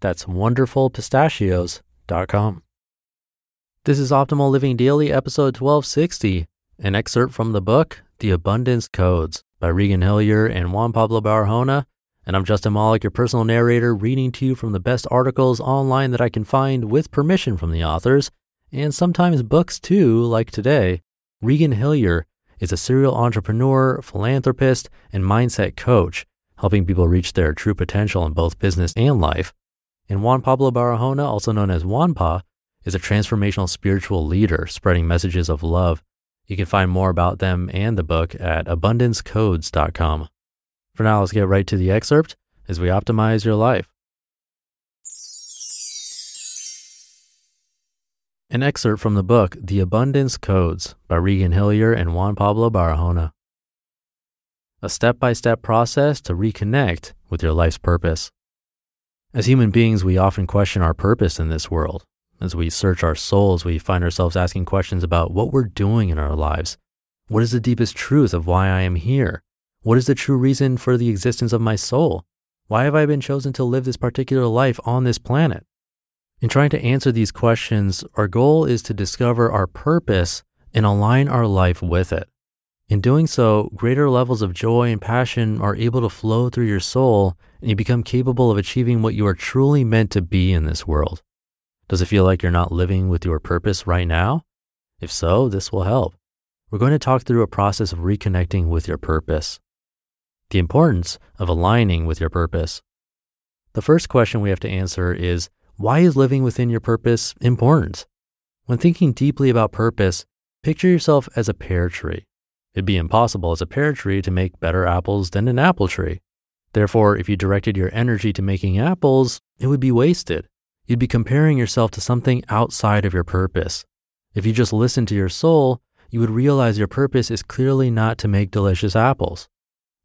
That's wonderfulpistachios.com. This is Optimal Living Daily, episode 1260, an excerpt from the book The Abundance Codes by Regan Hillyer and Juan Pablo Barahona. And I'm Justin Malik, your personal narrator, reading to you from the best articles online that I can find with permission from the authors, and sometimes books too, like today. Regan Hillyer is a serial entrepreneur, philanthropist, and mindset coach, helping people reach their true potential in both business and life. And Juan Pablo Barahona, also known as Juanpa, is a transformational spiritual leader spreading messages of love. You can find more about them and the book at abundancecodes.com. For now, let's get right to the excerpt as we optimize your life. An excerpt from the book The Abundance Codes by Regan Hillyer and Juan Pablo Barahona. A step by step process to reconnect with your life's purpose. As human beings, we often question our purpose in this world. As we search our souls, we find ourselves asking questions about what we're doing in our lives. What is the deepest truth of why I am here? What is the true reason for the existence of my soul? Why have I been chosen to live this particular life on this planet? In trying to answer these questions, our goal is to discover our purpose and align our life with it. In doing so, greater levels of joy and passion are able to flow through your soul, and you become capable of achieving what you are truly meant to be in this world. Does it feel like you're not living with your purpose right now? If so, this will help. We're going to talk through a process of reconnecting with your purpose. The importance of aligning with your purpose. The first question we have to answer is why is living within your purpose important? When thinking deeply about purpose, picture yourself as a pear tree. It'd be impossible as a pear tree to make better apples than an apple tree. Therefore, if you directed your energy to making apples, it would be wasted. You'd be comparing yourself to something outside of your purpose. If you just listen to your soul, you would realize your purpose is clearly not to make delicious apples.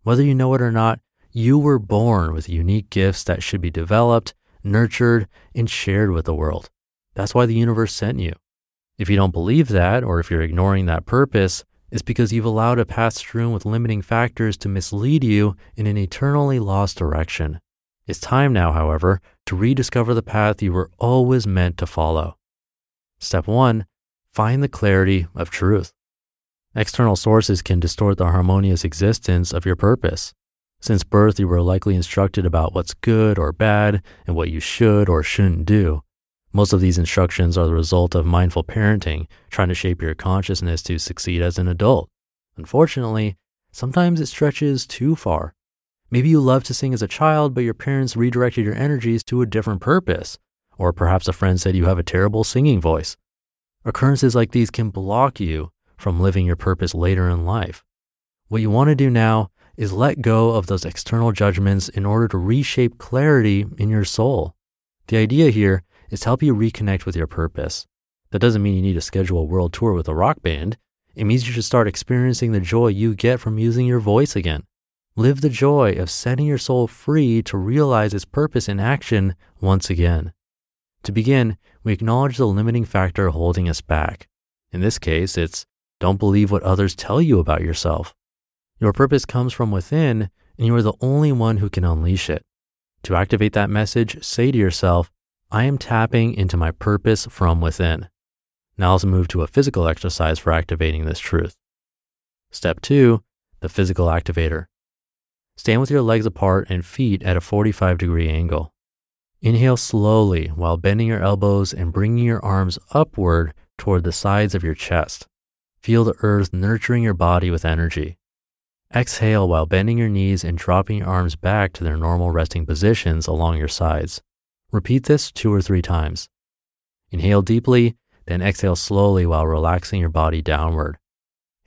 Whether you know it or not, you were born with unique gifts that should be developed nurtured, and shared with the world. That's why the universe sent you. If you don't believe that, or if you're ignoring that purpose, it's because you've allowed a path strewn with limiting factors to mislead you in an eternally lost direction. It's time now, however, to rediscover the path you were always meant to follow. Step one, find the clarity of truth. External sources can distort the harmonious existence of your purpose. Since birth, you were likely instructed about what's good or bad and what you should or shouldn't do. Most of these instructions are the result of mindful parenting, trying to shape your consciousness to succeed as an adult. Unfortunately, sometimes it stretches too far. Maybe you loved to sing as a child, but your parents redirected your energies to a different purpose. Or perhaps a friend said you have a terrible singing voice. Occurrences like these can block you from living your purpose later in life. What you want to do now is let go of those external judgments in order to reshape clarity in your soul. The idea here is to help you reconnect with your purpose. That doesn't mean you need to schedule a world tour with a rock band. It means you should start experiencing the joy you get from using your voice again. Live the joy of setting your soul free to realize its purpose in action once again. To begin, we acknowledge the limiting factor holding us back. In this case, it's don't believe what others tell you about yourself. Your purpose comes from within, and you are the only one who can unleash it. To activate that message, say to yourself, I am tapping into my purpose from within. Now let's move to a physical exercise for activating this truth. Step two, the physical activator. Stand with your legs apart and feet at a 45 degree angle. Inhale slowly while bending your elbows and bringing your arms upward toward the sides of your chest. Feel the earth nurturing your body with energy. Exhale while bending your knees and dropping your arms back to their normal resting positions along your sides. Repeat this two or three times. Inhale deeply, then exhale slowly while relaxing your body downward.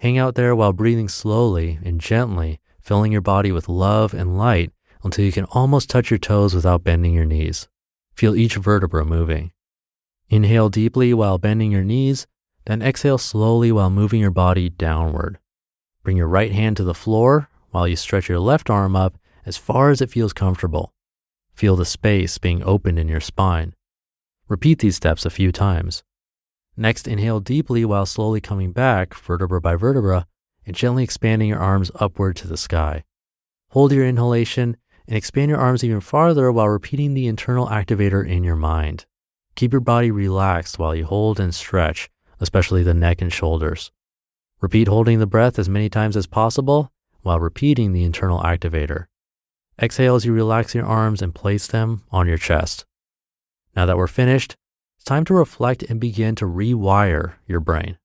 Hang out there while breathing slowly and gently, filling your body with love and light until you can almost touch your toes without bending your knees. Feel each vertebra moving. Inhale deeply while bending your knees, then exhale slowly while moving your body downward. Bring your right hand to the floor while you stretch your left arm up as far as it feels comfortable. Feel the space being opened in your spine. Repeat these steps a few times. Next, inhale deeply while slowly coming back, vertebra by vertebra, and gently expanding your arms upward to the sky. Hold your inhalation and expand your arms even farther while repeating the internal activator in your mind. Keep your body relaxed while you hold and stretch, especially the neck and shoulders. Repeat holding the breath as many times as possible while repeating the internal activator. Exhale as you relax your arms and place them on your chest. Now that we're finished, it's time to reflect and begin to rewire your brain.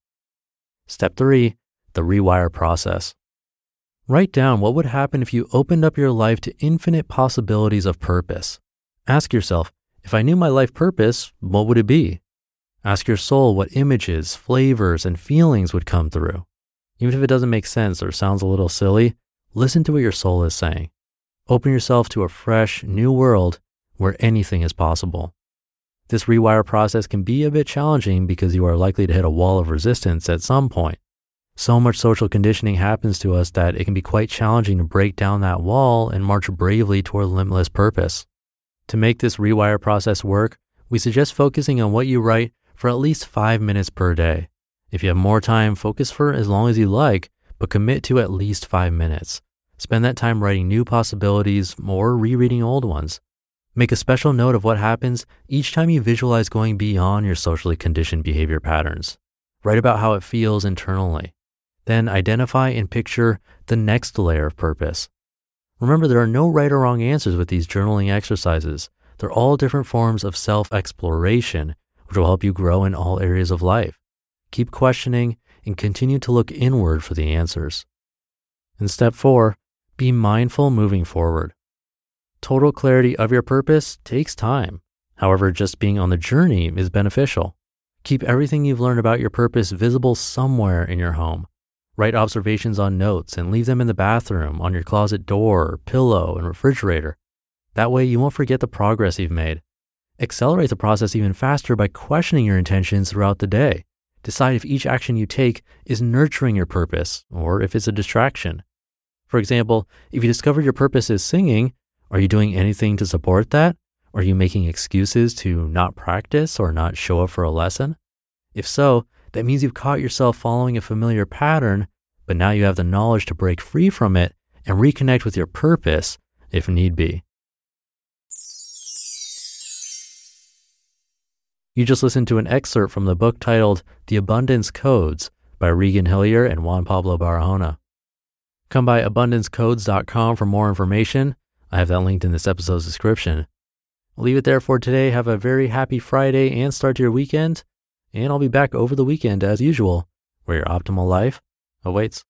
Step three, the rewire process. Write down what would happen if you opened up your life to infinite possibilities of purpose. Ask yourself, if I knew my life purpose, what would it be? Ask your soul what images, flavors, and feelings would come through. Even if it doesn't make sense or sounds a little silly, listen to what your soul is saying. Open yourself to a fresh, new world where anything is possible. This rewire process can be a bit challenging because you are likely to hit a wall of resistance at some point. So much social conditioning happens to us that it can be quite challenging to break down that wall and march bravely toward limitless purpose. To make this rewire process work, we suggest focusing on what you write for at least five minutes per day. If you have more time, focus for as long as you like, but commit to at least five minutes. Spend that time writing new possibilities or rereading old ones. Make a special note of what happens each time you visualize going beyond your socially conditioned behavior patterns. Write about how it feels internally. Then identify and picture the next layer of purpose. Remember, there are no right or wrong answers with these journaling exercises. They're all different forms of self exploration, which will help you grow in all areas of life. Keep questioning and continue to look inward for the answers. In step four, be mindful moving forward. Total clarity of your purpose takes time. However, just being on the journey is beneficial. Keep everything you've learned about your purpose visible somewhere in your home. Write observations on notes and leave them in the bathroom, on your closet door, pillow, and refrigerator. That way, you won't forget the progress you've made. Accelerate the process even faster by questioning your intentions throughout the day. Decide if each action you take is nurturing your purpose or if it's a distraction. For example, if you discover your purpose is singing, are you doing anything to support that? Are you making excuses to not practice or not show up for a lesson? If so, that means you've caught yourself following a familiar pattern, but now you have the knowledge to break free from it and reconnect with your purpose if need be. You just listened to an excerpt from the book titled The Abundance Codes by Regan Hillyer and Juan Pablo Barahona. Come by abundancecodes.com for more information. I have that linked in this episode's description. I'll leave it there for today. Have a very happy Friday and start your weekend and I'll be back over the weekend as usual, where your optimal life awaits.